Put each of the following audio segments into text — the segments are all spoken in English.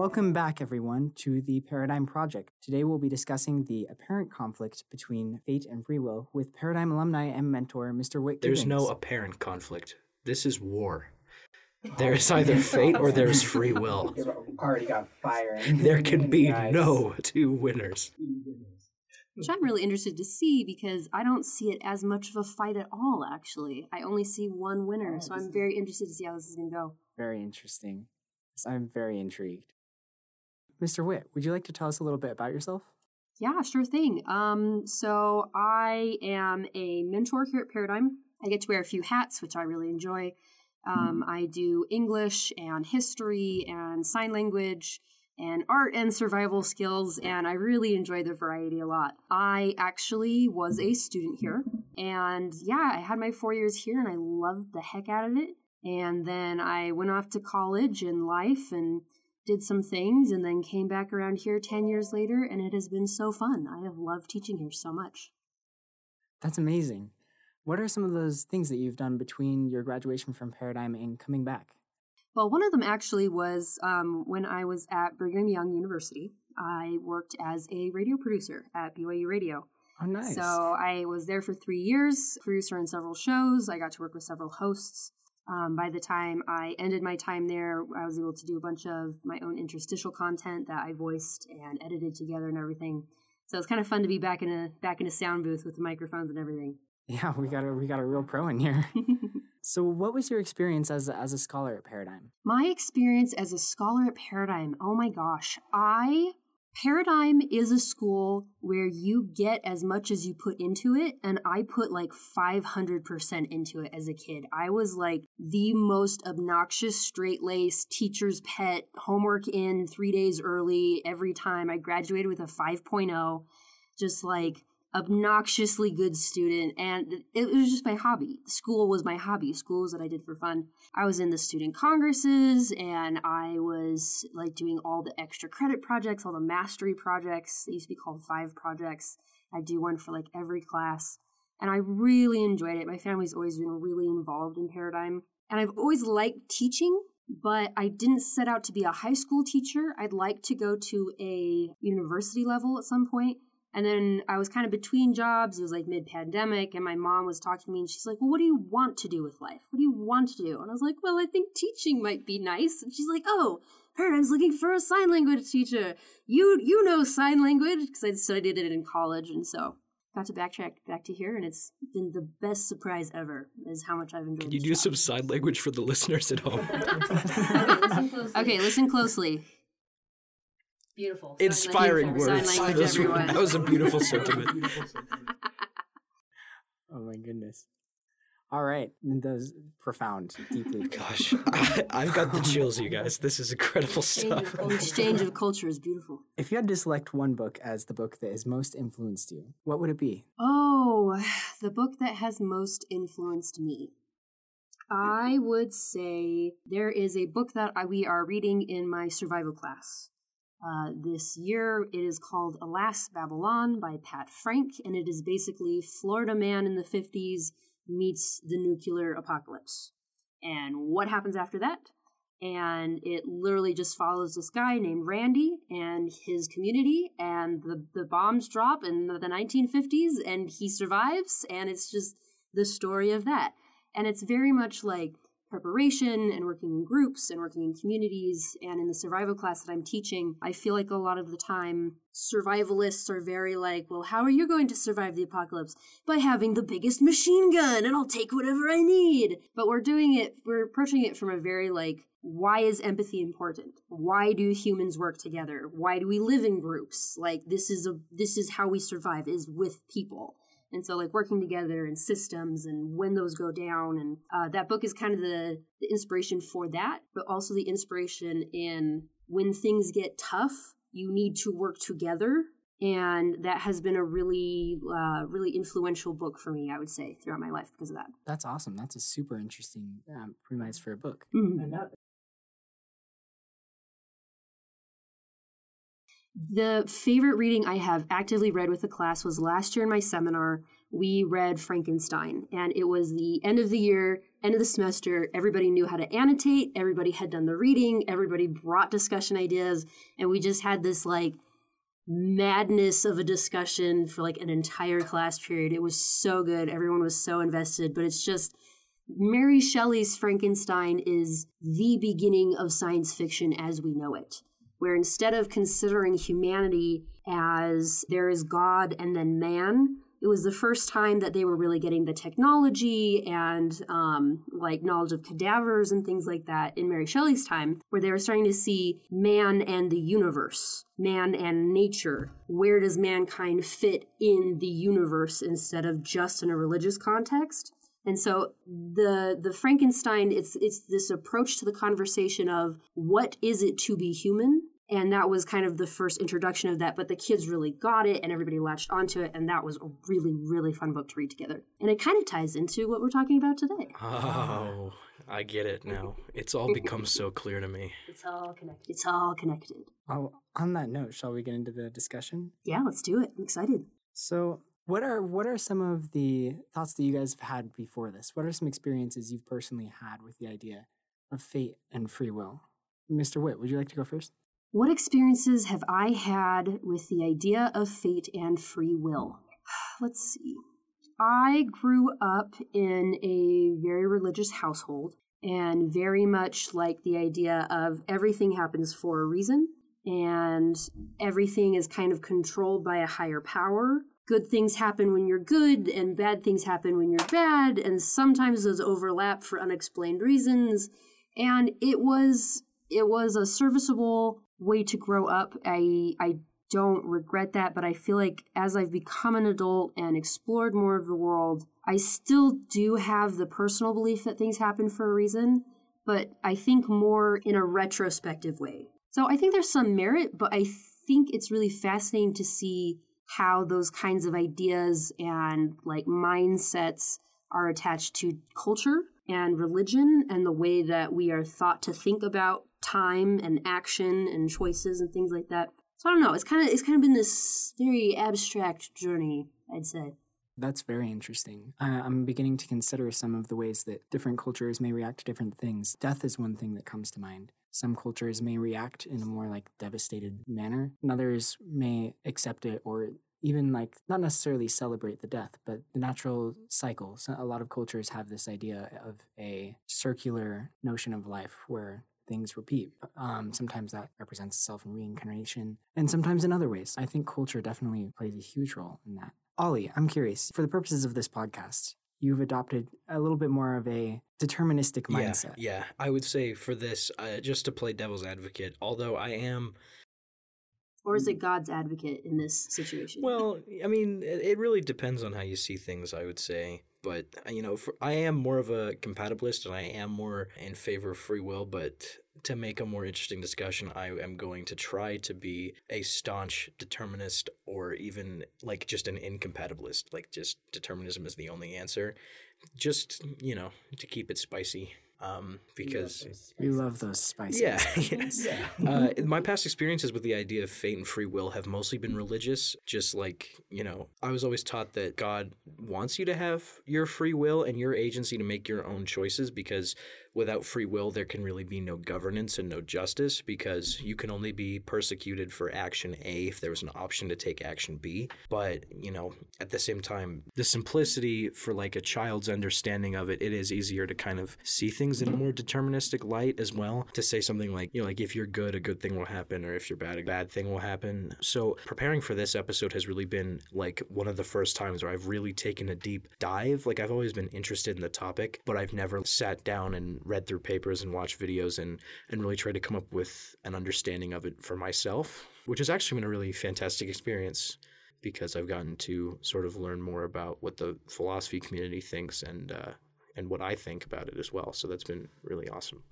Welcome back, everyone, to the Paradigm Project. Today we'll be discussing the apparent conflict between fate and free will with Paradigm alumni and mentor Mr. Wit. There's no apparent conflict. This is war. There is either fate or there's free will. You've already got fire. There can be the no two winners. Oh, Which I'm really interested to see because I don't see it as much of a fight at all, actually. I only see one winner, oh, so I'm very interested to see how this is going to go. Very interesting. I'm very intrigued. Mr. Wit, would you like to tell us a little bit about yourself? Yeah, sure thing. Um, so I am a mentor here at Paradigm. I get to wear a few hats, which I really enjoy. Um, I do English and history and sign language and art and survival skills, and I really enjoy the variety a lot. I actually was a student here, and yeah, I had my four years here, and I loved the heck out of it. And then I went off to college and life and did some things, and then came back around here 10 years later, and it has been so fun. I have loved teaching here so much. That's amazing. What are some of those things that you've done between your graduation from Paradigm and coming back? Well, one of them actually was um, when I was at Brigham Young University. I worked as a radio producer at BYU Radio. Oh, nice. So I was there for three years, producer on several shows. I got to work with several hosts. Um, by the time I ended my time there, I was able to do a bunch of my own interstitial content that I voiced and edited together and everything. So it's kind of fun to be back in a back in a sound booth with the microphones and everything. yeah, we got a we got a real pro in here. so, what was your experience as a, as a scholar at Paradigm? My experience as a scholar at Paradigm, oh my gosh, I Paradigm is a school where you get as much as you put into it, and I put like 500% into it as a kid. I was like the most obnoxious, straight laced teacher's pet, homework in three days early every time. I graduated with a 5.0, just like obnoxiously good student and it was just my hobby school was my hobby school was what i did for fun i was in the student congresses and i was like doing all the extra credit projects all the mastery projects they used to be called five projects i do one for like every class and i really enjoyed it my family's always been really involved in paradigm and i've always liked teaching but I didn't set out to be a high school teacher. I'd like to go to a university level at some point. And then I was kind of between jobs. It was like mid pandemic, and my mom was talking to me, and she's like, Well, what do you want to do with life? What do you want to do? And I was like, Well, I think teaching might be nice. And she's like, Oh, Paradigm's looking for a sign language teacher. You you know sign language because I studied it in college, and so got to backtrack back to here, and it's been the best surprise ever. Is how much I've enjoyed. Can you do job. some sign language for the listeners at home? Okay, listen closely. Beautiful. Inspiring language, sign words. language, Those were- that was a beautiful sentiment. Oh my goodness! All right, those profound, deeply. Gosh, I, I've got the chills, you guys. This is incredible stuff. The exchange of culture is beautiful. If you had to select one book as the book that has most influenced you, what would it be? Oh, the book that has most influenced me. I would say there is a book that I, we are reading in my survival class. Uh, this year, it is called Alas Babylon by Pat Frank, and it is basically Florida man in the 50s meets the nuclear apocalypse. And what happens after that? and it literally just follows this guy named Randy and his community, and the, the bombs drop in the 1950s, and he survives, and it's just the story of that. And it's very much like preparation and working in groups and working in communities. And in the survival class that I'm teaching, I feel like a lot of the time survivalists are very like, well, how are you going to survive the apocalypse? By having the biggest machine gun and I'll take whatever I need. But we're doing it, we're approaching it from a very like, why is empathy important? Why do humans work together? Why do we live in groups? Like this is a this is how we survive is with people. And so, like working together and systems and when those go down, and uh, that book is kind of the, the inspiration for that, but also the inspiration in when things get tough, you need to work together. And that has been a really, uh, really influential book for me, I would say, throughout my life because of that. That's awesome. That's a super interesting um, premise for a book. The favorite reading I have actively read with the class was last year in my seminar we read Frankenstein, and it was the end of the year, end of the semester. Everybody knew how to annotate, everybody had done the reading, everybody brought discussion ideas, and we just had this like madness of a discussion for like an entire class period. It was so good. Everyone was so invested, but it's just Mary Shelley's Frankenstein is the beginning of science fiction as we know it, where instead of considering humanity as there is God and then man, it was the first time that they were really getting the technology and um, like knowledge of cadavers and things like that in Mary Shelley's time, where they were starting to see man and the universe, man and nature. Where does mankind fit in the universe instead of just in a religious context? And so the the Frankenstein it's it's this approach to the conversation of what is it to be human and that was kind of the first introduction of that but the kids really got it and everybody latched onto it and that was a really really fun book to read together and it kind of ties into what we're talking about today Oh, I get it now. It's all become so clear to me. it's all connected it's all connected Well, on that note, shall we get into the discussion? yeah let's do it i'm excited So, what are what are some of the thoughts that you guys have had before this? What are some experiences you've personally had with the idea of fate and free will? Mr. Wit, would you like to go first? What experiences have i had with the idea of fate and free will let's see i grew up in a very religious household and very much like the idea of everything happens for a reason and everything is kind of controlled by a higher power. Good things happen when you're good, and bad things happen when you're bad, and sometimes those overlap for unexplained reasons. And it was it was a serviceable way to grow up. I I don't regret that, but I feel like as I've become an adult and explored more of the world, I still do have the personal belief that things happen for a reason, but I think more in a retrospective way. So I think there's some merit, but I think it's really fascinating to see how those kinds of ideas and like mindsets are attached to culture and religion and the way that we are thought to think about time and action and choices and things like that. So I don't know. It's kind of it's kind of been this very abstract journey, I'd say. That's very interesting. I, I'm beginning to consider some of the ways that different cultures may react to different things. Death is one thing that comes to mind. Some cultures may react in a more like devastated manner, and others may accept it or even like not necessarily celebrate the death, but the natural cycle. So a lot of cultures have this idea of a circular notion of life where things repeat. Um, sometimes that represents itself in reincarnation, and sometimes in other ways. I think culture definitely plays a huge role in that. Ollie, I'm curious, for the purposes of this podcast, you've adopted a little bit more of a deterministic mindset. Yeah, yeah. I would say for this, uh, just to play devil's advocate, although I am Or is it God's advocate in this situation? Well, I mean, it, it really depends on how you see things, I would say. But, uh, you know, for, I am more of a compatibilist and I am more in favor of free will. But to make a more interesting discussion, I am going to try to be a staunch determinist or even like just an incompatibilist. Like, just determinism is the only answer. Just, you know, to keep it spicy. Um, because We love those spices. yeah, yes. Uh, my past experiences with the idea of fate and free will have mostly been religious. Just like, you know, I was always taught that God wants you to have your free will and your agency to make your own choices because without free will, there can really be no governance and no justice because you can only be persecuted for action A if there was an option to take action B. But, you know, at the same time, the simplicity for like a child's understanding of it, it is easier to kind of see things in a more deterministic light as well. To say something like, you know, like if you're good, a good thing will happen, or if you're bad, a bad thing will happen. So preparing for this episode has really been like one of the first times where I've really taken a deep dive. Like I've always been interested in the topic, but I've never sat down and read through papers and watched videos and and really tried to come up with an understanding of it for myself, which has actually been a really fantastic experience because I've gotten to sort of learn more about what the philosophy community thinks and uh, and what I think about it as well. So that's been really awesome.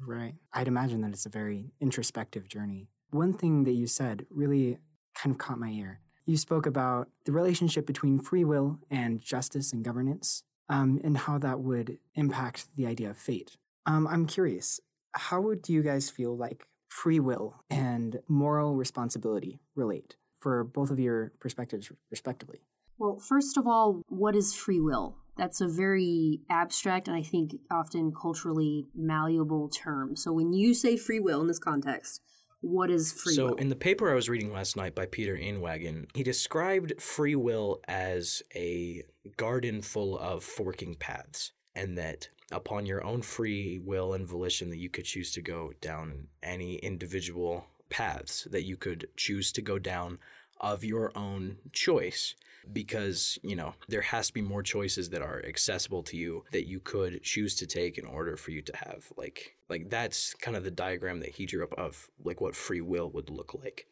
Right. I'd imagine that it's a very introspective journey. One thing that you said really kind of caught my ear. You spoke about the relationship between free will and justice and governance, um, and how that would impact the idea of fate. Um, I'm curious, how would you guys feel like free will and moral responsibility relate for both of your perspectives, respectively? Well, first of all, what is free will? That's a very abstract and I think often culturally malleable term. So when you say free will in this context, what is free so will? in the paper I was reading last night by Peter Inwagen, he described free will as a garden full of forking paths, and that upon your own free will and volition that you could choose to go down any individual paths that you could choose to go down of your own choice because you know there has to be more choices that are accessible to you that you could choose to take in order for you to have like like that's kind of the diagram that he drew up of like what free will would look like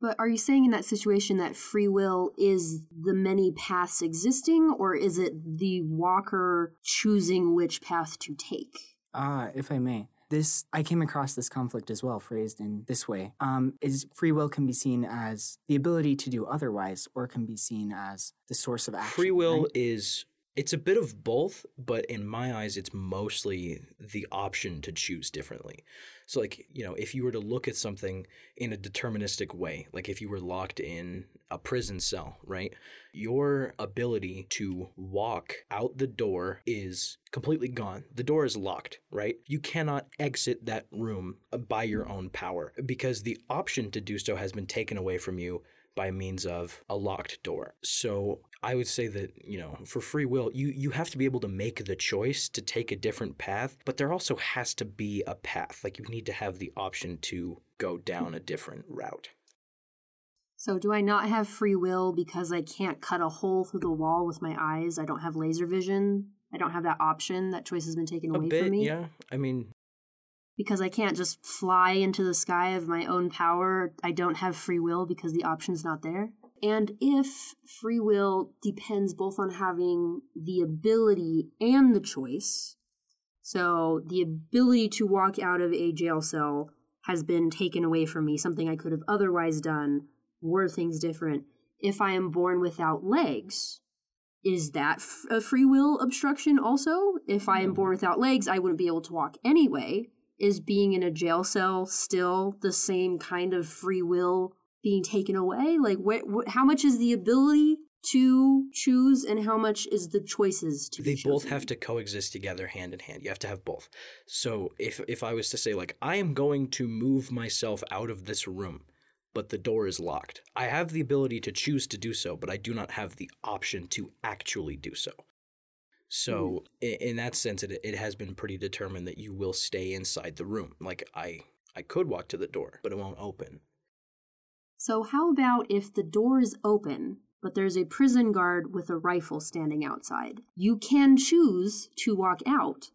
But are you saying in that situation that free will is the many paths existing, or is it the walker choosing which path to take? Ah, if I may. This I came across this conflict as well, phrased in this way. Um, is free will can be seen as the ability to do otherwise, or can be seen as the source of action. free will right? is it's a bit of both but in my eyes it's mostly the option to choose differently. So like you know if you were to look at something in a deterministic way like if you were locked in a prison cell right your ability to walk out the door is completely gone. The door is locked right? You cannot exit that room by your own power because the option to do so has been taken away from you by means of a locked door. So I would say that, you know, for free will, you you have to be able to make the choice to take a different path, but there also has to be a path. Like you need to have the option to go down a different route. So, do I not have free will because I can't cut a hole through the wall with my eyes? I don't have laser vision. I don't have that option. That choice has been taken A away bit, from me. yeah. I mean, Because I can't just fly into the sky of my own power. I don't have free will because the option's not there. And if free will depends both on having the ability and the choice, so the ability to walk out of a jail cell has been taken away from me, something I could have otherwise done, were things different. If I am born without legs, is that f- a free will obstruction also? If I am hmm. born without legs, I wouldn't be able to walk anyway. Is being in a jail cell still the same kind of free will being taken away? Like, wh- wh- how much is the ability to choose, and how much is the choices to? they both have to coexist together hand in hand. You have to have both. So if if I was to say like I am going to move myself out of this room, but the door is locked. I have the ability to choose to do so, but I do not have the option to actually do so. Mm-hmm. So i in that sense, it it has been pretty determined that you will stay inside the room. Like I I could walk to the door, but it won't open. So, how about if the door is open, but there's a prison guard with a rifle standing outside? You can choose to walk out.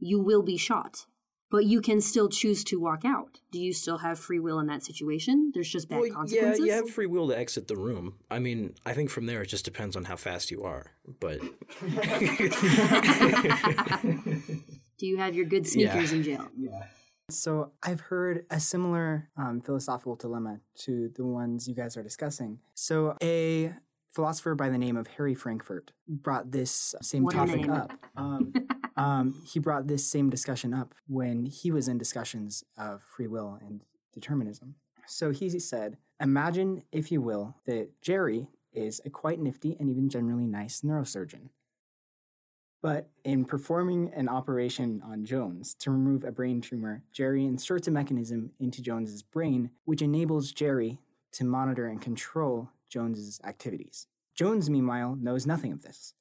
You will be shot, but you can still choose to walk out. Do you still have free will in that situation? There's just bad Well, yeah, you have free will to exit the room. I mean, I think from there it just depends on how fast you are. But Do you have your good sneakers in jail? Yeah. So I've heard a similar um, philosophical dilemma to the ones you guys are discussing. So a philosopher by the name of Harry Frankfurt brought this same What a topic name. up. Um, um, he brought this same discussion up when he was in discussions of free will and determinism. So he said, Imagine, if you will, that Jerry is a quite nifty and even generally nice neurosurgeon. But in performing an operation on Jones to remove a brain tumor, Jerry inserts a mechanism into Jones's brain which enables Jerry to monitor and control Jones's activities. Jones, meanwhile, knows nothing of this.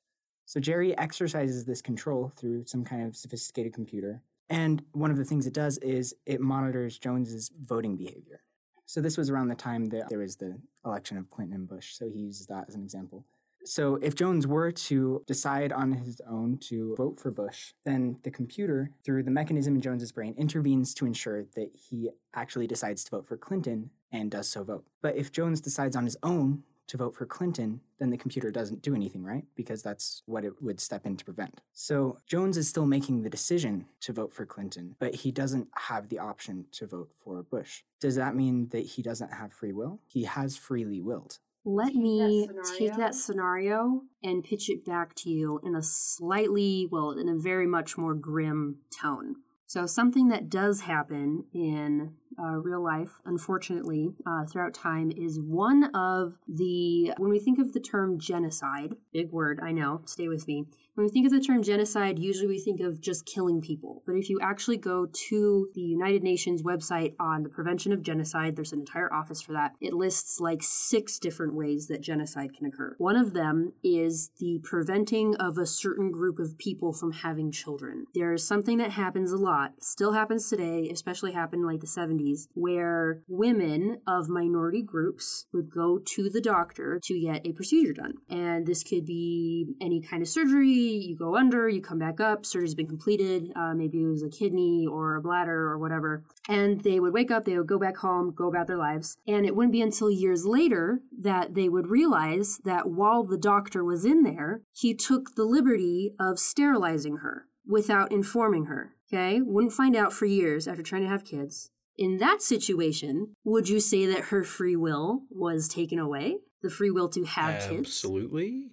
So Jerry exercises this control through some kind of sophisticated computer. And one of the things it does is it monitors Jones's voting behavior. So this was around the time that there was the election of Clinton and Bush. So he uses that as an example. So if Jones were to decide on his own to vote for Bush, then the computer, through the mechanism in Jones's brain, intervenes to ensure that he actually decides to vote for Clinton and does so vote. But if Jones decides on his own to vote for Clinton, then the computer doesn't do anything, right? Because that's what it would step in to prevent. So Jones is still making the decision to vote for Clinton, but he doesn't have the option to vote for Bush. Does that mean that he doesn't have free will? He has freely willed. Let Take me that take that scenario. scenario and pitch it back to you in a slightly, well, in a very much more grim tone. So, something that does happen in uh, real life, unfortunately, uh, throughout time, is one of the, when we think of the term genocide, big word, I know, stay with me. When we think of the term genocide, usually we think of just killing people. But if you actually go to the United Nations website on the prevention of genocide, there's an entire office for that. It lists like six different ways that genocide can occur. One of them is the preventing of a certain group of people from having children. There's something that happens a lot, still happens today, especially happened in like the 70s where women of minority groups would go to the doctor to get a procedure done. And this could be any kind of surgery. You go under, you come back up, surgery's been completed. Uh, maybe it was a kidney or a bladder or whatever. And they would wake up, they would go back home, go about their lives. And it wouldn't be until years later that they would realize that while the doctor was in there, he took the liberty of sterilizing her without informing her. Okay? Wouldn't find out for years after trying to have kids. In that situation, would you say that her free will was taken away? The free will to have kids? Absolutely.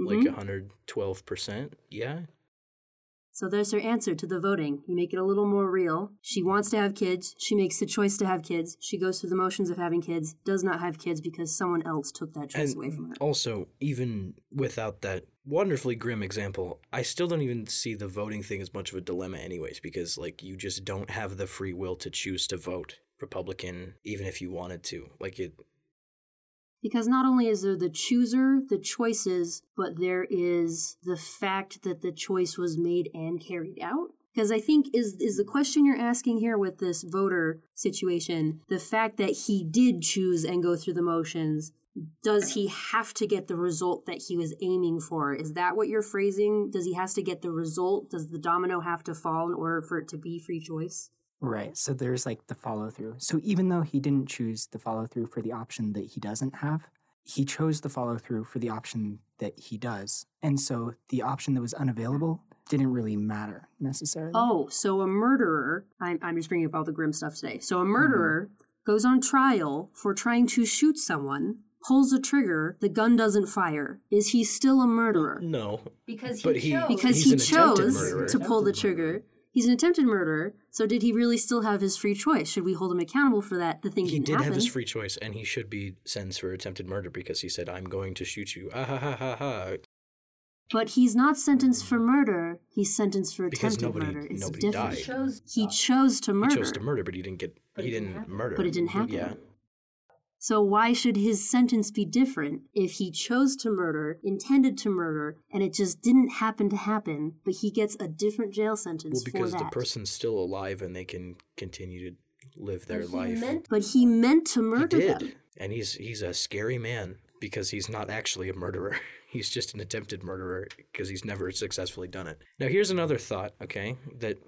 Mhm. Like 112%. Yeah. So there's her answer to the voting. You make it a little more real. She wants to have kids. She makes the choice to have kids. She goes through the motions of having kids, does not have kids because someone else took that choice away from her. Also, even without that wonderfully grim example, I still don't even see the voting thing as much of a dilemma, anyways, because like you just don't have the free will to choose to vote Republican, even if you wanted to. Like it, Because not only is there the chooser, the choices, but there is the fact that the choice was made and carried out. Because I think is is the question you're asking here with this voter situation, the fact that he did choose and go through the motions, does he have to get the result that he was aiming for? Is that what you're phrasing? Does he has to get the result? Does the domino have to fall in order for it to be free choice? Right. So there's like the follow through. So even though he didn't choose the follow through for the option that he doesn't have, he chose the follow through for the option that he does. And so the option that was unavailable didn't really matter necessarily. Oh, so a murderer, I'm, I'm just bringing up all the grim stuff today. So a mm-hmm. murderer goes on trial for trying to shoot someone, pulls a trigger, the gun doesn't fire. Is he still a murderer? no. Because he But he- chose. Because he chose to pull the trigger. He's an attempted murderer. So did he really still have his free choice? Should we hold him accountable for that? The thing He didn't did happen. have his free choice, and he should be sentenced for attempted murder because he said, I'm going to shoot you. Ah ha ha ha ha. but he's not sentenced for murder. He's sentenced for Because attempted nobody- murder. It's nobody different. died. he chose. He chose to murder. He chose to murder, but he didn't get. But he didn't didn't happen. murder. But it didn't happen. Yeah. So why should his sentence be different if he chose to murder, intended to murder, and it just didn't happen to happen, but he gets a different jail sentence Well, because the person's still alive and they can continue to live their But life. meant- but he meant to murder he did, them. and he's he's a scary man because he's not actually a murderer. He's just an attempted murderer because he's never successfully done it. Now, here's another thought, okay, that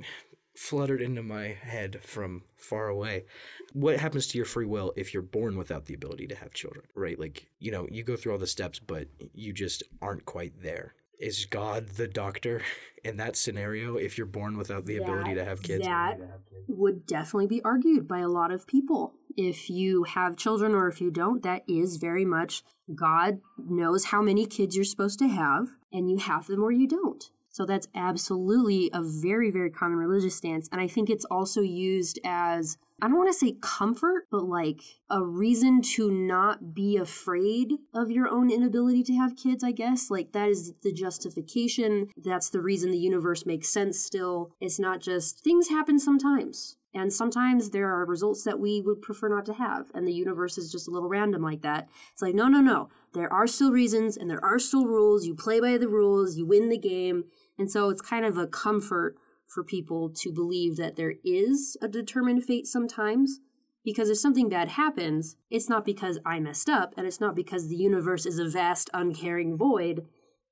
fluttered into my head from far away. What happens to your free will if you're born without the ability to have children, right? Like, you know, you go through all the steps, but you just aren't quite there. Is God the doctor in that scenario if you're born without the ability to have kids? That would definitely be argued by a lot of people. If you have children or if you don't, that is very much God knows how many kids you're supposed to have, and you have them or you don't. So that's absolutely a very, very common religious stance. And I think it's also used as, I don't want to say comfort, but like a reason to not be afraid of your own inability to have kids, I guess. Like that is the justification. That's the reason the universe makes sense still. It's not just things happen sometimes. And sometimes there are results that we would prefer not to have, and the universe is just a little random like that. It's like, no, no, no. There are still reasons and there are still rules. You play by the rules, you win the game. And so it's kind of a comfort for people to believe that there is a determined fate sometimes. Because if something bad happens, it's not because I messed up, and it's not because the universe is a vast, uncaring void.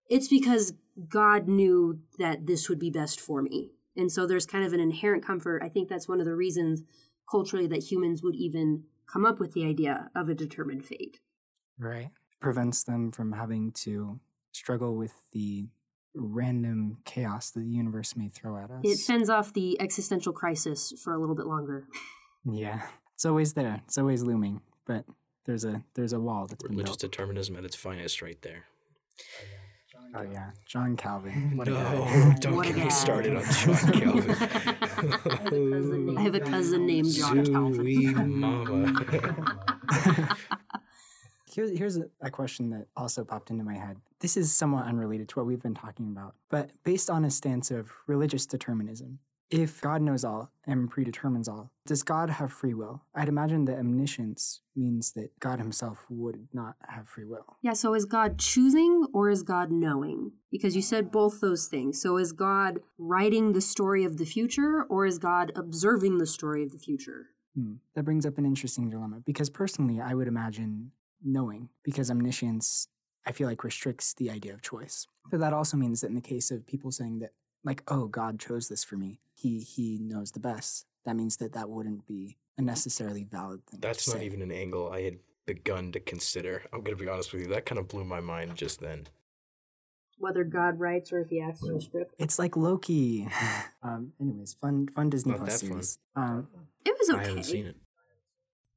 It's because God knew that this would be best for me. And so there's kind of an inherent comfort. I think that's one of the reasons culturally that humans would even come up with the idea of a determined fate. Right. Prevents them from having to struggle with the random chaos that the universe may throw at us. It fends off the existential crisis for a little bit longer. yeah. It's always there. It's always looming. But there's a there's a wall that's been Religious built. determinism at its finest, right there. Oh yeah. John Calvin. What a no, guy. don't What get me started on John Calvin. I have a cousin named John Calvin. Sweet mama. Here's, here's a, a question that also popped into my head. This is somewhat unrelated to what we've been talking about, but based on a stance of religious determinism, if God knows all and predetermines all, does God have free will? I'd imagine that omniscience means that God himself would not have free will. Yeah, so is God choosing or is God knowing? Because you said both those things. So is God writing the story of the future or is God observing the story of the future? Hmm. That brings up an interesting dilemma because personally, I would imagine knowing because omniscience, I feel like, restricts the idea of choice. But that also means that in the case of people saying that, like, oh, God chose this for me, he, he knows the best, that means that that wouldn't be a necessarily valid thing. That's to not say. even an angle I had begun to consider. I'm gonna be honest with you. That kind of blew my mind just then. Whether God writes or if he acts in a script. It's like Loki. um, anyways, fun, fun Disney Not Plus that fun. series. Um, It was okay. I haven't seen it.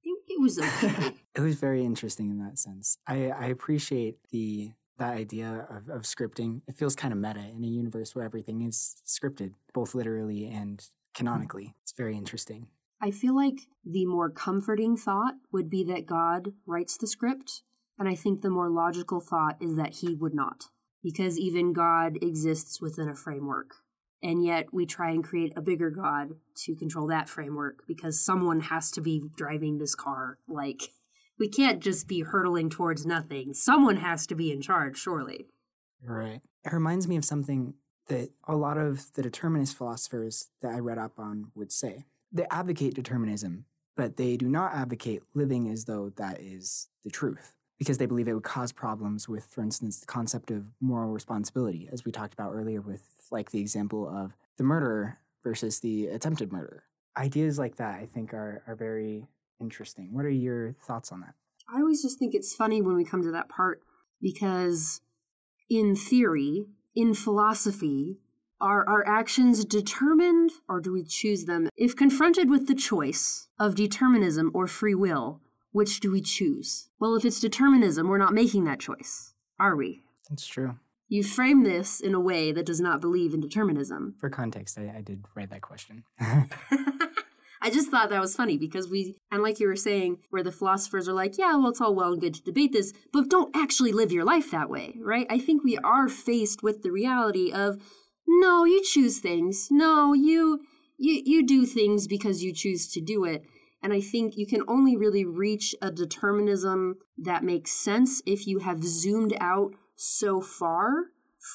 It, it was okay. it was very interesting in that sense. I, I appreciate the that idea of, of scripting. It feels kind of meta in a universe where everything is scripted, both literally and mm-hmm. canonically. It's very interesting. I feel like the more comforting thought would be that God writes the script, and I think the more logical thought is that he would not, because even God exists within a framework. And yet we try and create a bigger God to control that framework because someone has to be driving this car. Like, we can't just be hurtling towards nothing. Someone has to be in charge, surely. Right. It reminds me of something that a lot of the determinist philosophers that I read up on would say. They advocate determinism, but they do not advocate living as though that is the truth because they believe it would cause problems with, for instance, the concept of moral responsibility, as we talked about earlier with like the example of the murderer versus the attempted murder. Ideas like that, I think, are, are very interesting. What are your thoughts on that? I always just think it's funny when we come to that part because, in theory, in philosophy, are our actions determined or do we choose them? If confronted with the choice of determinism or free will, which do we choose? Well, if it's determinism, we're not making that choice, are we? That's true. You frame this in a way that does not believe in determinism. For context, I, I did write that question. I just thought that was funny because we, and like you were saying, where the philosophers are like, yeah, well, it's all well and good to debate this, but don't actually live your life that way, right? I think we are faced with the reality of, no, you choose things. No, you, you, you do things because you choose to do it. And I think you can only really reach a determinism that makes sense if you have zoomed out so far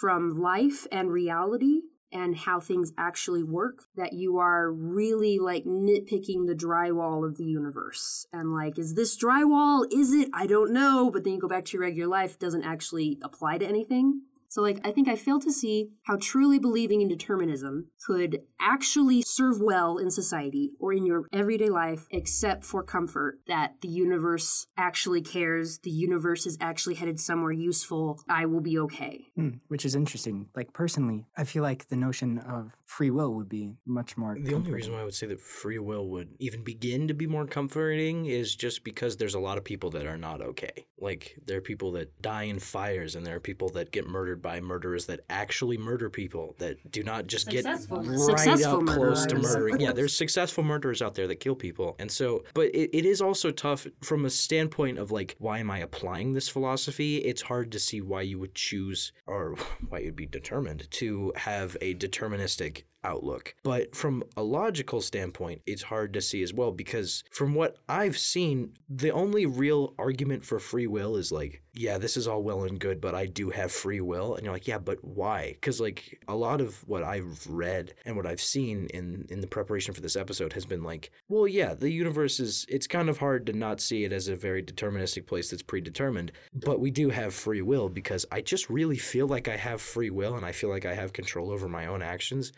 from life and reality and how things actually work that you are really like nitpicking the drywall of the universe. And like is this drywall? Is it? I don't know. But then you go back to your regular life doesn't actually apply to anything so like i think i fail to see how truly believing in determinism could actually serve well in society or in your everyday life except for comfort that the universe actually cares the universe is actually headed somewhere useful i will be okay Hmm, which is interesting. Like personally, I feel like the notion of free will would be much more. The only reason why I would say that free will would even begin to be more comforting is just because there's a lot of people that are not okay. Like there are people that die in fires, and there are people that get murdered by murderers that actually murder people that do not just Successful get right Successful up close to murderers. murdering. Yeah, there's successful murderers out there that kill people, and so but it, it is also tough from a standpoint of like why am I applying this philosophy? It's hard to see why you would choose or why you'd be determined to have a deterministic like outlook. But from a logical standpoint, it's hard to see as well because from what I've seen, the only real argument for free will is like, yeah, this is all well and good, but I do have free will. And you're like, yeah, but why? Because like a lot of what I've read and what I've seen in in the preparation for this episode has been like, well, yeah, the universe is it's kind of hard to not see it as a very deterministic place that's predetermined, but we do have free will because I just really feel like I have free will and I feel like I have control over my own actions.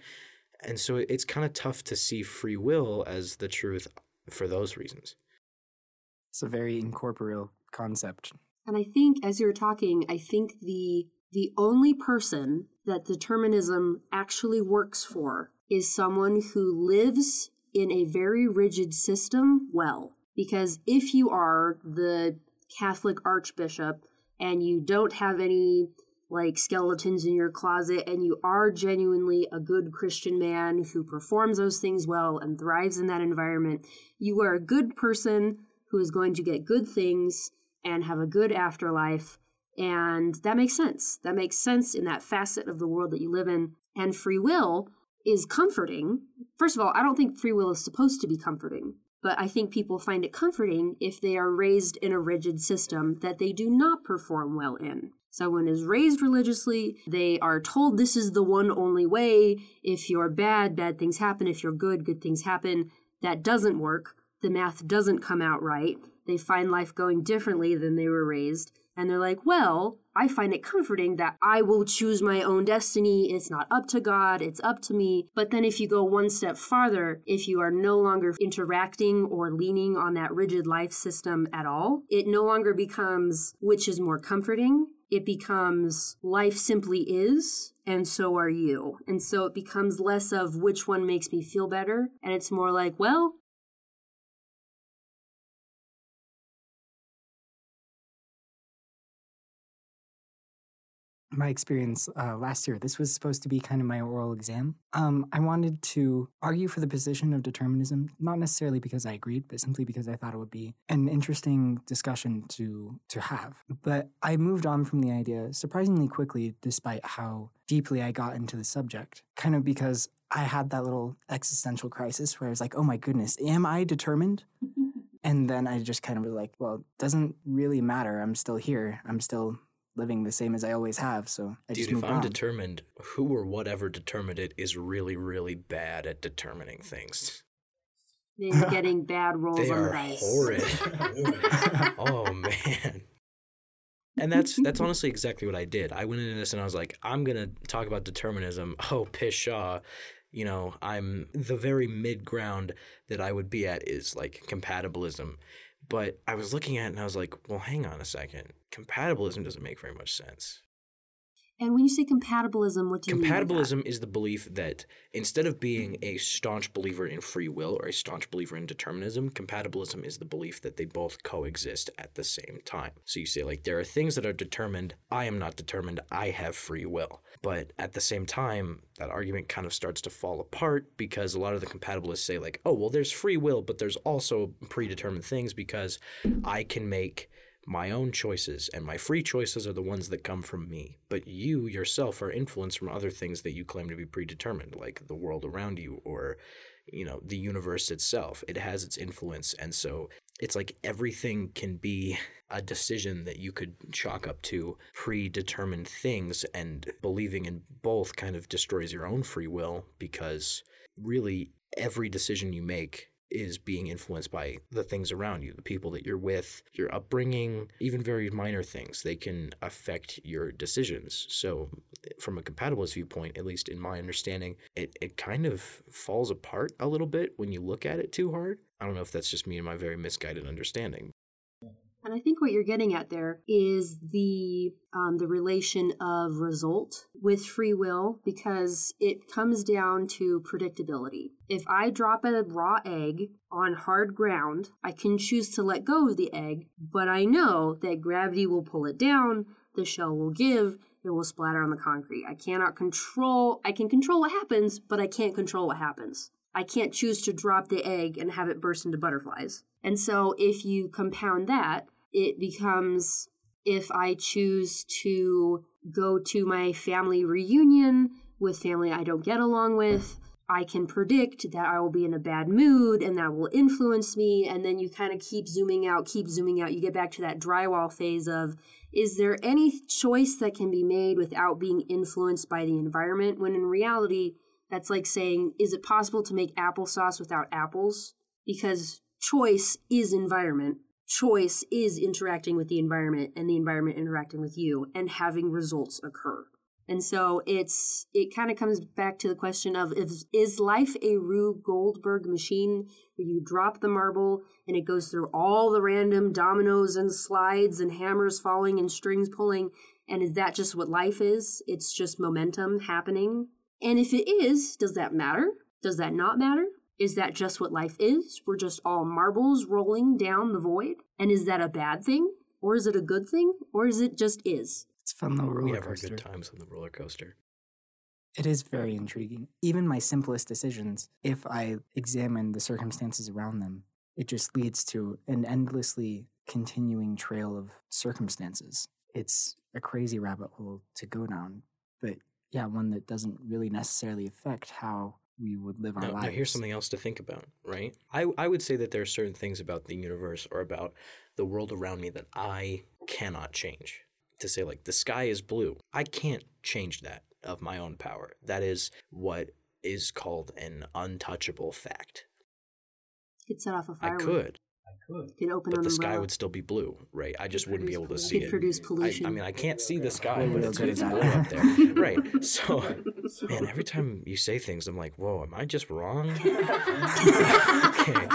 And so it's kind of tough to see free will as the truth for those reasons. It's a very incorporeal concept. And I think as you're talking, I think the the only person that determinism actually works for is someone who lives in a very rigid system well. Because if you are the Catholic archbishop and you don't have any like skeletons in your closet and you are genuinely a good Christian man who performs those things well and thrives in that environment, you are a good person who is going to get good things and have a good afterlife. And that makes sense. That makes sense in that facet of the world that you live in. And free will is comforting. First of all, I don't think free will is supposed to be comforting, but I think people find it comforting if they are raised in a rigid system that they do not perform well in. Someone is raised religiously, they are told this is the one only way. If you're bad, bad things happen. If you're good, good things happen. That doesn't work. The math doesn't come out right. They find life going differently than they were raised. And they're like, well, I find it comforting that I will choose my own destiny. It's not up to God, it's up to me. But then if you go one step farther, if you are no longer interacting or leaning on that rigid life system at all, it no longer becomes which is more comforting it becomes life simply is, and so are you. And so it becomes less of which one makes me feel better, and it's more like, well, my experience uh, last year. This was supposed to be kind of my oral exam. Um, I wanted to argue for the position of determinism, not necessarily because I agreed, but simply because I thought it would be an interesting discussion to to have. But I moved on from the idea surprisingly quickly, despite how deeply I got into the subject. Kind of because I had that little existential crisis where I was like, "Oh my goodness, am I determined?" and then I just kind of was like, "Well, it doesn't really matter. I'm still here. I'm still." Living the same as I always have. So I Dude, just if I'm on. determined, who or whatever determined it is really, really bad at determining things. then getting bad rolls They on the are dice. horrid. oh man. And that's that's honestly exactly what I did. I went into this and I was like, I'm gonna talk about determinism. Oh, pshaw. You know, I'm the very mid ground that I would be at is like compatibilism. But I was looking at it and I was like, well, hang on a second. Compatibilism doesn't make very much sense. And when you say compatibilism, what do you mean? Compatibilism is the belief that instead of being a staunch believer in free will or a staunch believer in determinism, compatibilism is the belief that they both coexist at the same time. So you say, like, there are things that are determined. I am not determined. I have free will. But at the same time, that argument kind of starts to fall apart because a lot of the compatibilists say, like, oh, well, there's free will, but there's also predetermined things because I can make my own choices and my free choices are the ones that come from me but you yourself are influenced from other things that you claim to be predetermined like the world around you or you know the universe itself. It has its influence and so it's like everything can be a decision that you could chalk up to predetermined things and believing in both kind of destroys your own free will because really every decision you make is being influenced by the things around you, the people that you're with, your upbringing, even very minor things. They can affect your decisions. So, from a compatibilist viewpoint, at least in my understanding, it, it kind of falls apart a little bit when you look at it too hard. I don't know if that's just me and my very misguided understanding. And I think what you're getting at there is the um, the relation of result with free will because it comes down to predictability. If I drop a raw egg on hard ground, I can choose to let go of the egg, but I know that gravity will pull it down, the shell will give, it will splatter on the concrete. I cannot control. I can control what happens, but I can't control what happens. I can't choose to drop the egg and have it burst into butterflies. And so if you compound that, it becomes if I choose to go to my family reunion with family I don't get along with, I can predict that I will be in a bad mood and that will influence me. And then you kind of keep zooming out, keep zooming out. You get back to that drywall phase of is there any choice that can be made without being influenced by the environment? When in reality, that's like saying, is it possible to make applesauce without apples? Because choice is environment. Choice is interacting with the environment and the environment interacting with you and having results occur. And so it's it kind of comes back to the question of if, is life a Rube Goldberg machine where you drop the marble and it goes through all the random dominoes and slides and hammers falling and strings pulling and is that just what life is? It's just momentum happening. And if it is, does that matter? Does that not matter? Is that just what life is? We're just all marbles rolling down the void? And is that a bad thing? Or is it a good thing? Or is it just is? It's fun little roller we have our good times on the roller coaster. It is very intriguing. Even my simplest decisions, if I examine the circumstances around them, it just leads to an endlessly continuing trail of circumstances. It's a crazy rabbit hole to go down, but yeah, one that doesn't really necessarily affect how we would live our Now, lives. now here's something else to think about, right? I, I would say that there are certain things about the universe or about the world around me that I cannot change. To say, like, the sky is blue, I can't change that of my own power. That is what is called an untouchable fact. You could set off a I firework. Could, You could open but an the sky would still be blue, right? I just wouldn't be able to You see could it. produce I, pollution. I mean, I can't see the sky, but it's, it's blue up there, right? So, man, every time you say things, I'm like, whoa, am I just wrong? okay.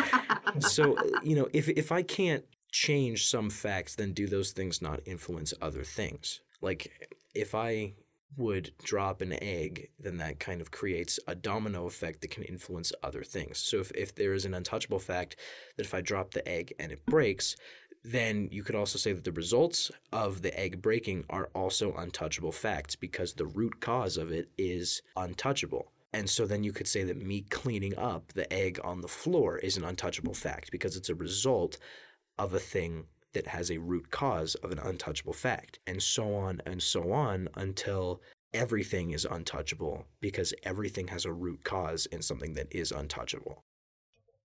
So, you know, if if I can't change some facts, then do those things not influence other things? Like, if I would drop an egg, then that kind of creates a domino effect that can influence other things. So, if, if there is an untouchable fact that if I drop the egg and it breaks, then you could also say that the results of the egg breaking are also untouchable facts because the root cause of it is untouchable. And so then you could say that me cleaning up the egg on the floor is an untouchable fact because it's a result of a thing that has a root cause of an untouchable fact, and so on and so on until everything is untouchable because everything has a root cause in something that is untouchable.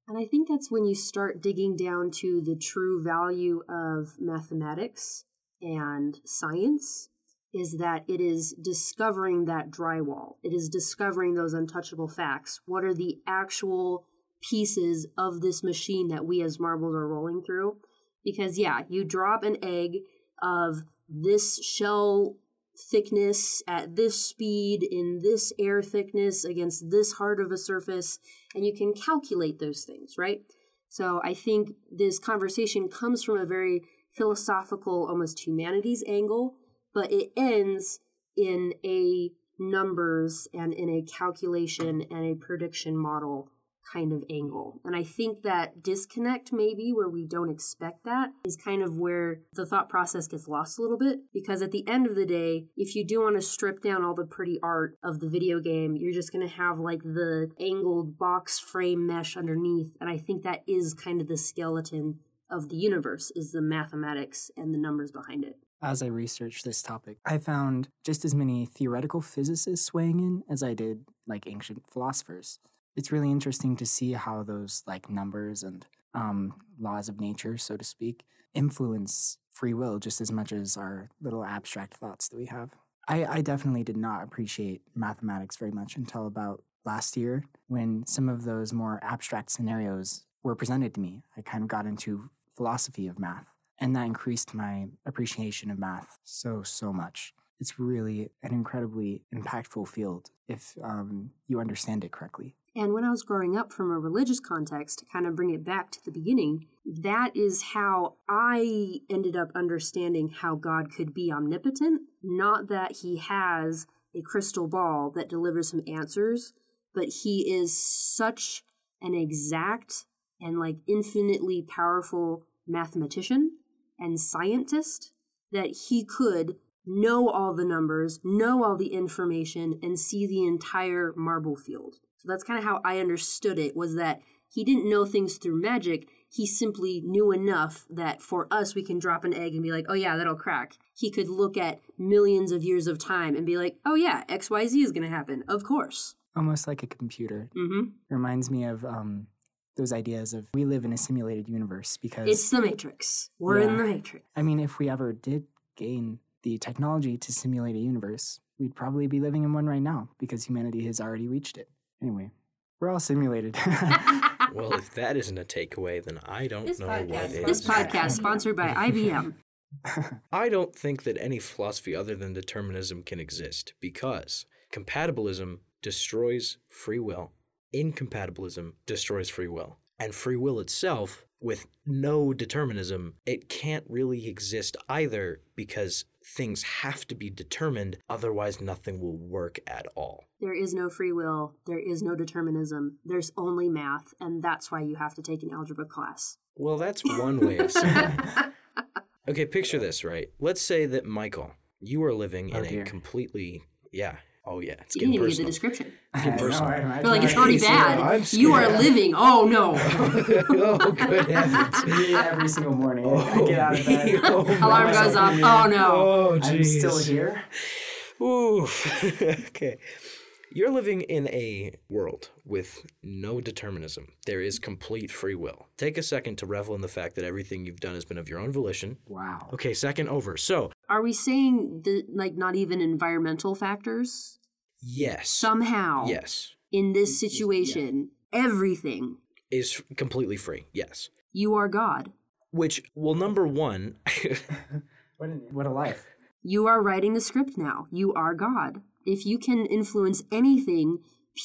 And I think that's when you start digging down to the true value of mathematics and science is that it is discovering that drywall. It is discovering those untouchable facts. What are the actual pieces of this machine that we as marbles are rolling through? Because yeah, you drop an egg of this shell thickness at this speed in this air thickness against this hard of a surface and you can calculate those things, right? So I think this conversation comes from a very philosophical, almost humanities angle, but it ends in a numbers and in a calculation and a prediction model kind of angle. And I think that disconnect, maybe where we don't expect that, is kind of where the thought process gets lost a little bit. Because at the end of the day, if you do want to strip down all the pretty art of the video game, you're just going to have like the angled box frame mesh underneath. And I think that is kind of the skeleton of the universe, is the mathematics and the numbers behind it. As I researched this topic, I found just as many theoretical physicists weighing in as I did like ancient philosophers. It's really interesting to see how those like numbers and um, laws of nature, so to speak, influence free will just as much as our little abstract thoughts that we have. I, I definitely did not appreciate mathematics very much until about last year when some of those more abstract scenarios were presented to me. I kind of got into philosophy of math, and that increased my appreciation of math so, so much. It's really an incredibly impactful field if um, you understand it correctly. And when I was growing up from a religious context, to kind of bring it back to the beginning, that is how I ended up understanding how God could be omnipotent. Not that he has a crystal ball that delivers him answers, but he is such an exact and like infinitely powerful mathematician and scientist that he could know all the numbers, know all the information, and see the entire marble field. So that's kind of how I understood it was that he didn't know things through magic. He simply knew enough that for us, we can drop an egg and be like, oh, yeah, that'll crack. He could look at millions of years of time and be like, oh, yeah, XYZ is going to happen. Of course. Almost like a computer. Mm-hmm. Reminds me of um, those ideas of we live in a simulated universe because It's the Matrix. We're in the Matrix. I mean, if we ever did gain the technology to simulate a universe, we'd probably be living in one right now because humanity has already reached it. Anyway, we're all simulated. Well, if that isn't a takeaway, then I don't This know podcast what is is. This podcast sponsored by IBM. I don't think that any philosophy other than determinism can exist because compatibilism destroys free will, incompatibilism destroys free will. And free will itself, with no determinism, it can't really exist either because things have to be determined, otherwise, nothing will work at all. There is no free will. There is no determinism. There's only math, and that's why you have to take an algebra class. Well, that's one way of saying it. Okay, picture this, right? Let's say that Michael You are living Oh, in a completely yeah. Oh yeah, it's You didn't getting even get the personal. description. I know, personal. I imagine But like it's already bad. it. You are living. Oh no. oh good heavens! Every single morning. I oh, get out of bed. Oh, Alarm goes off. Oh no. Oh I'm jeez. still here. Oof. okay. You're living in a world with no determinism. There is complete free will. Take a second to revel in the fact that everything you've done has been of your own volition. Wow. Okay, second over. So, Are we saying the like not even environmental factors? Yes. Somehow Yes. in this situation, everything Is completely free. Yes. you are God. Which, well, number one, What a, what a life. You are writing the script now. You are God. If you can influence anything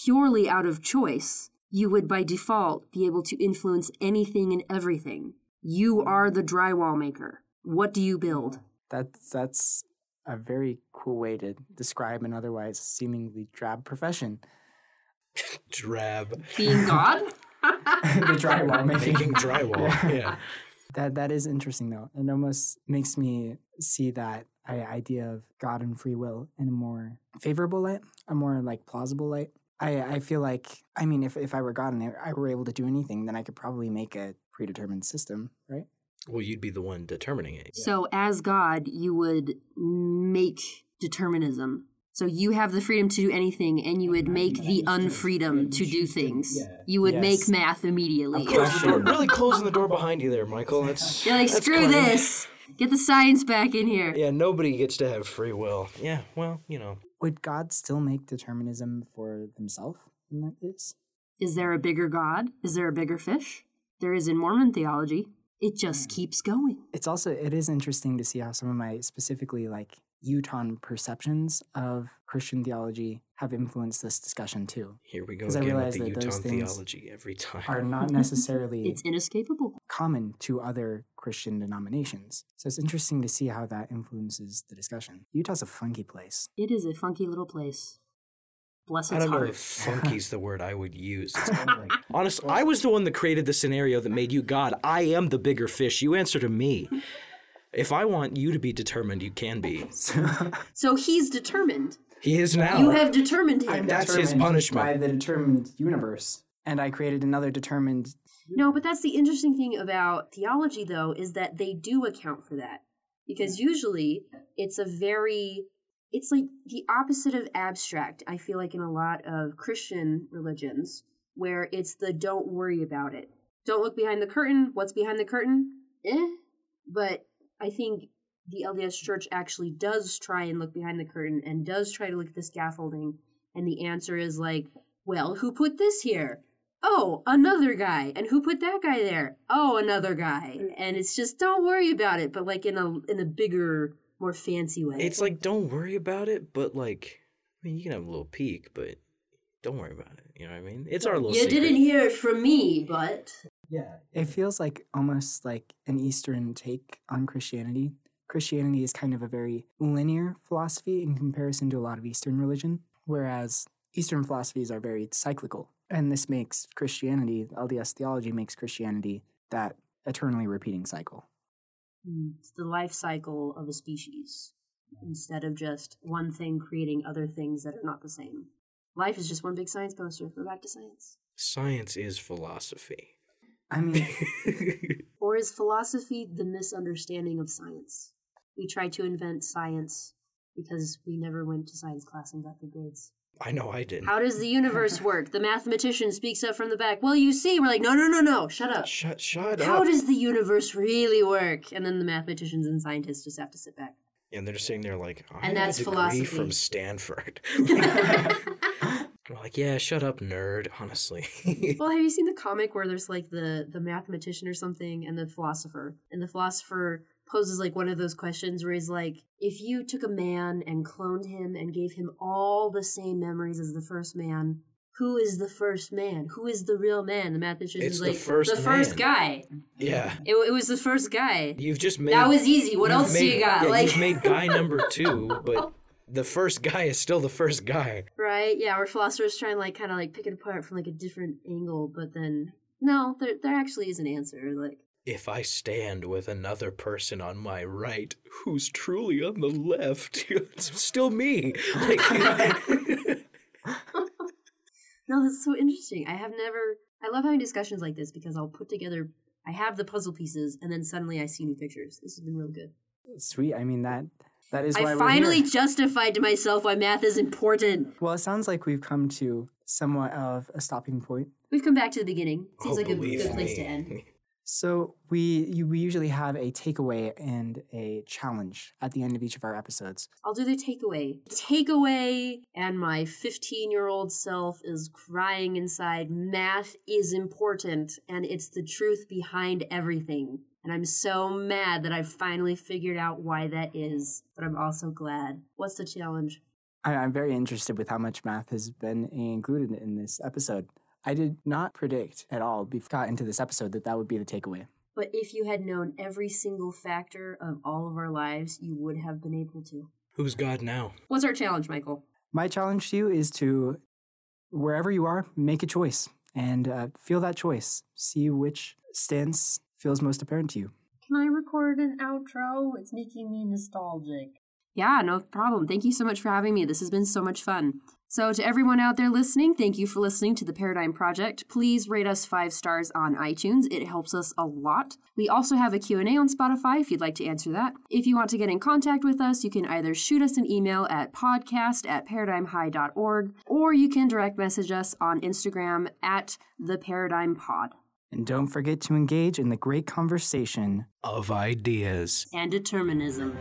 purely out of choice, you would by default be able to influence anything and everything. You are the drywall maker. What do you build? That's that's a very cool way to describe an otherwise seemingly drab profession. drab, Being God? the drywall making. making drywall. yeah. That that is interesting though. It almost makes me see that idea of God and free will in a more favorable light, a more like plausible light. I, I feel like I mean if, if I were God and I were able to do anything, then I could probably make a predetermined system, right? Well, you'd be the one determining it. So, as God, you would make determinism. So, you have the freedom to do anything, and you would make the unfreedom to do things. You would make math immediately. Close the really closing the door behind you there, Michael. That's You're like, that's screw cunning. this. Get the science back in here. Yeah, nobody gets to have free will. Yeah, well, you know. Would God still make determinism for himself in that case? Is there a bigger God? Is there a bigger fish? There is in Mormon theology. It just Hmm. keeps going. It's also it is interesting to see how some of my specifically like Utah perceptions of Christian theology have influenced this discussion too. Here we go 'Cause I again with the that Utah theology every time. Are not necessarily It's inescapable. common to other Christian denominations. So it's interesting to see how that influences the discussion. Utah's a funky place. It is a funky little place. Bless I don't know heart. if funky's the word I would use. It's kind of like, honest, I was the one that created the scenario that made you God. I am the bigger fish. You answer to me. If I want you to be determined, you can be. So he's determined. He is now. You have determined him. That's his determined punishment. by the determined universe. And I created another determined No, but that's the interesting thing about theology, though, is that they do account for that. Because usually it's a very, it's like the opposite of abstract, I feel like, in a lot of Christian religions, where it's the don't worry about it. Don't look behind the curtain. What's behind the curtain? Eh. But I think the LDS church actually does try and look behind the curtain and does try to look at the scaffolding. And the answer is like, well, who put this here? oh, another guy. And who put that guy there? Oh, another guy. And it's just don't worry about it, but like in a in a bigger, more fancy way. It's like don't worry about it, but like, I mean, you can have a little peek, but don't worry about it. You know what I mean? It's our little. you secret. didn't hear it from me, but Yeah. It feels like almost like an Eastern take on Christianity. Christianity is kind of a very linear philosophy in comparison to a lot of Eastern religion, whereas Eastern philosophies are very cyclical. And this makes Christianity, LDS theology makes Christianity that eternally repeating cycle. It's the life cycle of a species instead of just one thing creating other things that are not the same. Life is just one big science poster. We're back to science. Science is philosophy. I mean, Or is philosophy the misunderstanding of science? We try to invent science because we never went to science class and got good grades. I know I didn't. How does the universe work? The mathematician speaks up from the back. Well, you see, we're like, no, no, no, no, shut up. Shut, shut How up. does the universe really work? And then the mathematicians and scientists just have to sit back. and they're just sitting there like, I And that's a degree philosophy. from Stanford. We're like, yeah, shut up, nerd. Honestly. Well, have you seen the comic where there's like the the mathematician or something and the philosopher, and the philosopher poses like one of those questions where he's like, if you took a man and cloned him and gave him all the same memories as the first man, who is the first man? Who is the real man? The mathematician's It's the like first the first guy. yeah. It, it was the first guy. You've just made. That was easy. What else do you got? Yeah, like you've made guy number two, but the first guy is still the first guy. Right? Yeah, where philosophers try and like kind of like pick it apart from like a different angle, but then no, there there actually is an answer. Like if I stand with another person on my right who's truly on the left, it's still me. Like, No, that's so interesting. I have never. I love having discussions like this because I'll put together. I have the puzzle pieces, and then suddenly I see new pictures. This has been real good. Sweet. I mean that that is why I we're finally here. justified to myself why math is important. Well, it sounds like we've come to somewhat of a stopping point. We've come back to the beginning. Seems Oh, like a believe good place to end. So we you, we usually have a takeaway and a challenge at the end of each of our episodes. I'll do the takeaway. Takeaway, and my 15 year old self is crying inside. Math is important, and it's the truth behind everything. And I'm so mad that I've finally figured out why that is, but I'm also glad. What's the challenge? I, I'm very interested with how much math has been included in this episode. I did not predict at all before we got into this episode that that would be the takeaway. But if you had known every single factor of all of our lives, you would have been able to. Who's God now? What's our challenge, Michael? My challenge to you is to, wherever you are, make a choice and uh, feel that choice. See which stance feels most apparent to you. Can I record an outro? It's making me nostalgic. Yeah, no problem. Thank you so much for having me. This has been so much fun. So, to everyone out there listening, thank you for listening to the Paradigm Project. Please rate us five stars on iTunes. It helps us a lot. We also have a Q&A on Spotify if you'd like to answer that. If you want to get in contact with us, you can either shoot us an email at podcast at paradigmhigh.org or you can direct message us on Instagram at the Paradigm Pod. And don't forget to engage in the great conversation. Of ideas. And determinism.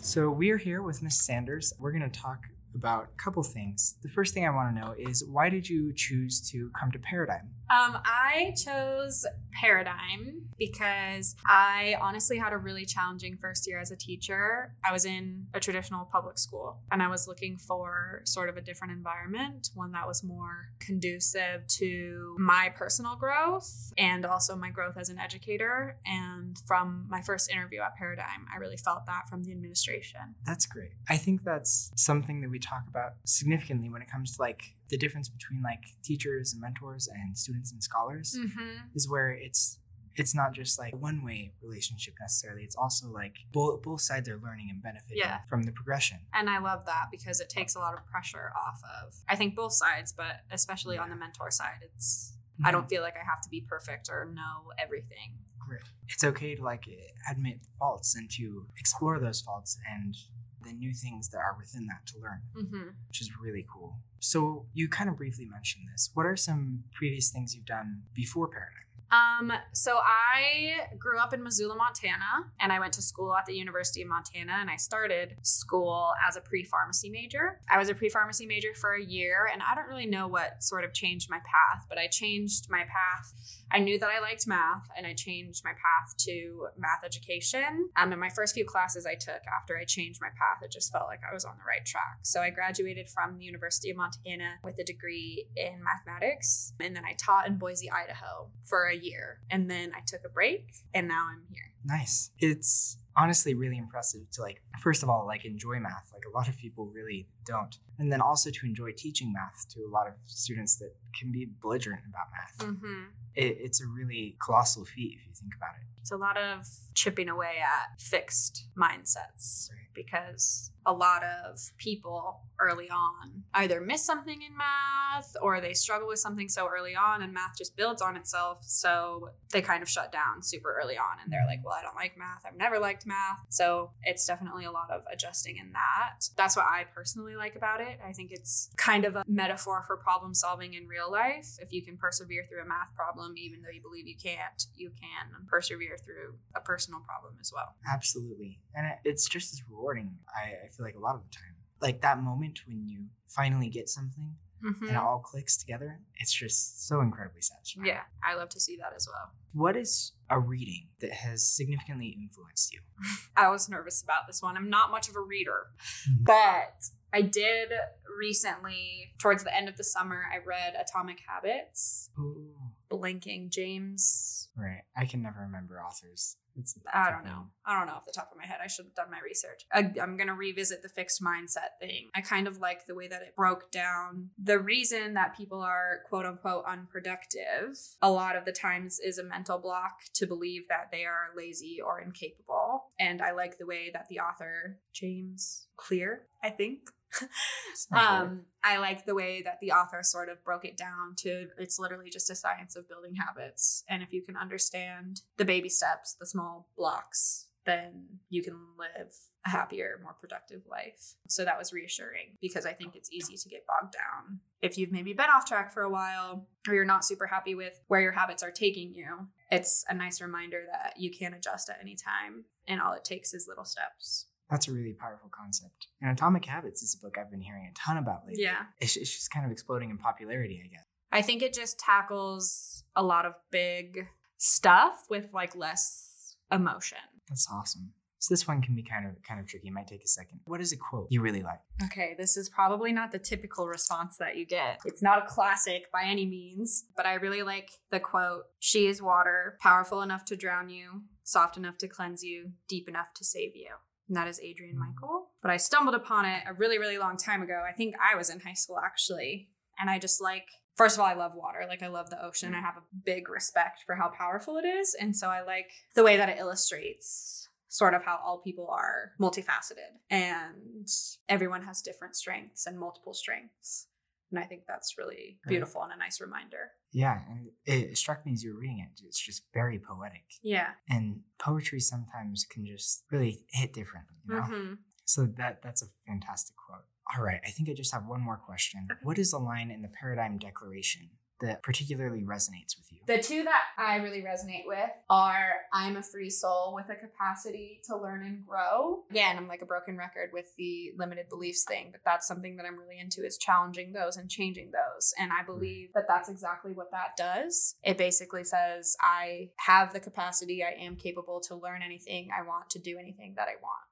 So we are here with Miss Sanders. We're going to talk about a couple things. The first thing I want to know is why did you choose to come to Paradigm? Um, I chose Paradigm because I honestly had a really challenging first year as a teacher. I was in a traditional public school and I was looking for sort of a different environment, one that was more conducive to my personal growth and also my growth as an educator. And from my first interview at Paradigm, I really felt that from the administration. That's great. I think that's something that we talk about significantly when it comes to like the difference between like teachers and mentors and students and scholars Mm-hmm. is where it's it's not just like one way relationship necessarily. It's also like both both sides are learning and benefiting Yeah. from the progression. And I love that because it takes a lot of pressure off of, I think, both sides, but especially on the mentor side, it's, I don't feel like I have to be perfect or know everything. Great. It's okay to like admit faults and to explore those faults and the new things that are within that to learn, Mm-hmm. which is really cool. So you kind of briefly mentioned this. What are some previous things you've done before Paradigm? Um, so I grew up in Missoula, Montana, and I went to school at the University of Montana, and I started school as a pre-pharmacy major. I was a pre-pharmacy major for a year, and I don't really know what sort of changed my path, but I changed my path. I knew that I liked math, and I changed my path to math education. Um, in my first few classes I took after I changed my path, it just felt like I was on the right track. So I graduated from the University of Montana with a degree in mathematics, and then I taught in Boise, Idaho for a year. And then I took a break, and now I'm here. Nice. It's honestly really impressive to like first of all like enjoy math like a lot of people really don't and then also to enjoy teaching math to a lot of students that can be belligerent about math Mm-hmm. it, it's a really colossal feat if you think about it It's a lot of chipping away at fixed mindsets Right. because a lot of people early on either miss something in math or they struggle with something so early on and math just builds on itself. So they kind of shut down super early on and they're like, well, I don't like math. I've never liked math. So it's definitely a lot of adjusting in that. That's what I personally like about it. I think it's kind of a metaphor for problem solving in real life. If you can persevere through a math problem, even though you believe you can't, you can persevere through a personal problem as well. absolutely and it's just as rewarding I, I feel like a lot of the time like that moment when you finally get something and mm-hmm. it all clicks together it's just so incredibly satisfying Yeah, I love to see that as well. what is a reading that has significantly influenced you I was nervous about this one. I'm not much of a reader, Mhm. but I did recently, towards the end of the summer, I read Atomic Habits, Ooh. blinking James. Right. I can never remember authors. It's, it's I don't know. I don't know off the top of my head. I should have done my research. I, I'm going to revisit the fixed mindset thing. I kind of like the way that it broke down the reason that people are quote unquote unproductive a lot of the times is a mental block to believe that they are lazy or incapable. And I like the way that the author, James Clear, I think. um, I like the way that the author sort of broke it down to it's literally just a science of building habits. And if you can understand the baby steps, the small blocks, then you can live a happier, more productive life. So that was reassuring because I think it's easy to get bogged down. If you've maybe been off track for a while or you're not super happy with where your habits are taking you, it's a nice reminder that you can adjust at any time and all it takes is little steps. That's a really powerful concept. And Atomic Habits is a book I've been hearing a ton about lately. Yeah. It's, it's just kind of exploding in popularity, I guess. I think it just tackles a lot of big stuff with like less emotion. That's awesome. So this one can be kind of kind of tricky. It might take a second. What is a quote you really like? Okay, this is probably not the typical response that you get. It's not a classic by any means, but I really like the quote She is water, powerful enough to drown you, soft enough to cleanse you, deep enough to save you. And that is Adrian Michael. But I stumbled upon it a really, really long time ago. I think I was in high school actually. And I just like, first of all, I love water. Like, I love the ocean. I have a big respect for how powerful it is. And so I like the way that it illustrates sort of how all people are multifaceted and everyone has different strengths and multiple strengths. And I think that's really Right. beautiful and a nice reminder. Yeah, and it struck me as you were reading it. It's just very poetic. Yeah. And poetry sometimes can just really hit different, you know? hmm So that that's a fantastic quote. All right, I think I just have one more question. What is the line in the Paradigm Declaration that particularly resonates with you? The two that I really resonate with are I'm a free soul with a capacity to learn and grow. Again, I'm like a broken record with the limited beliefs thing, but that's something that I'm really into is challenging those and changing those. And I believe that that's exactly what that does. It basically says I have the capacity, I am capable to learn anything I want, to do anything that I want.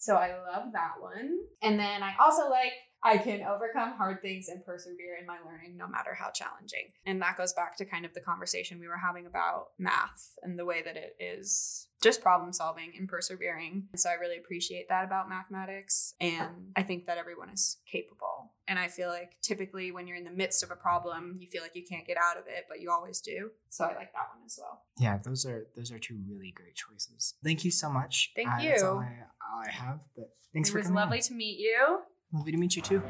So I love that one. And then I also like I can overcome hard things and persevere in my learning no matter how challenging. And that goes back to kind of the conversation we were having about math and the way that it is just problem solving and persevering. And so I really appreciate that about mathematics. And I think that everyone is capable. And I feel like typically when you're in the midst of a problem, you feel like you can't get out of it, but you always do. So I like that one as well. Yeah, those are those are two really great choices. Thank you so much. Thank Uh, That's all you. I, all I have. But thanks it for was coming. on. lovely to meet you. Lovely to meet you too.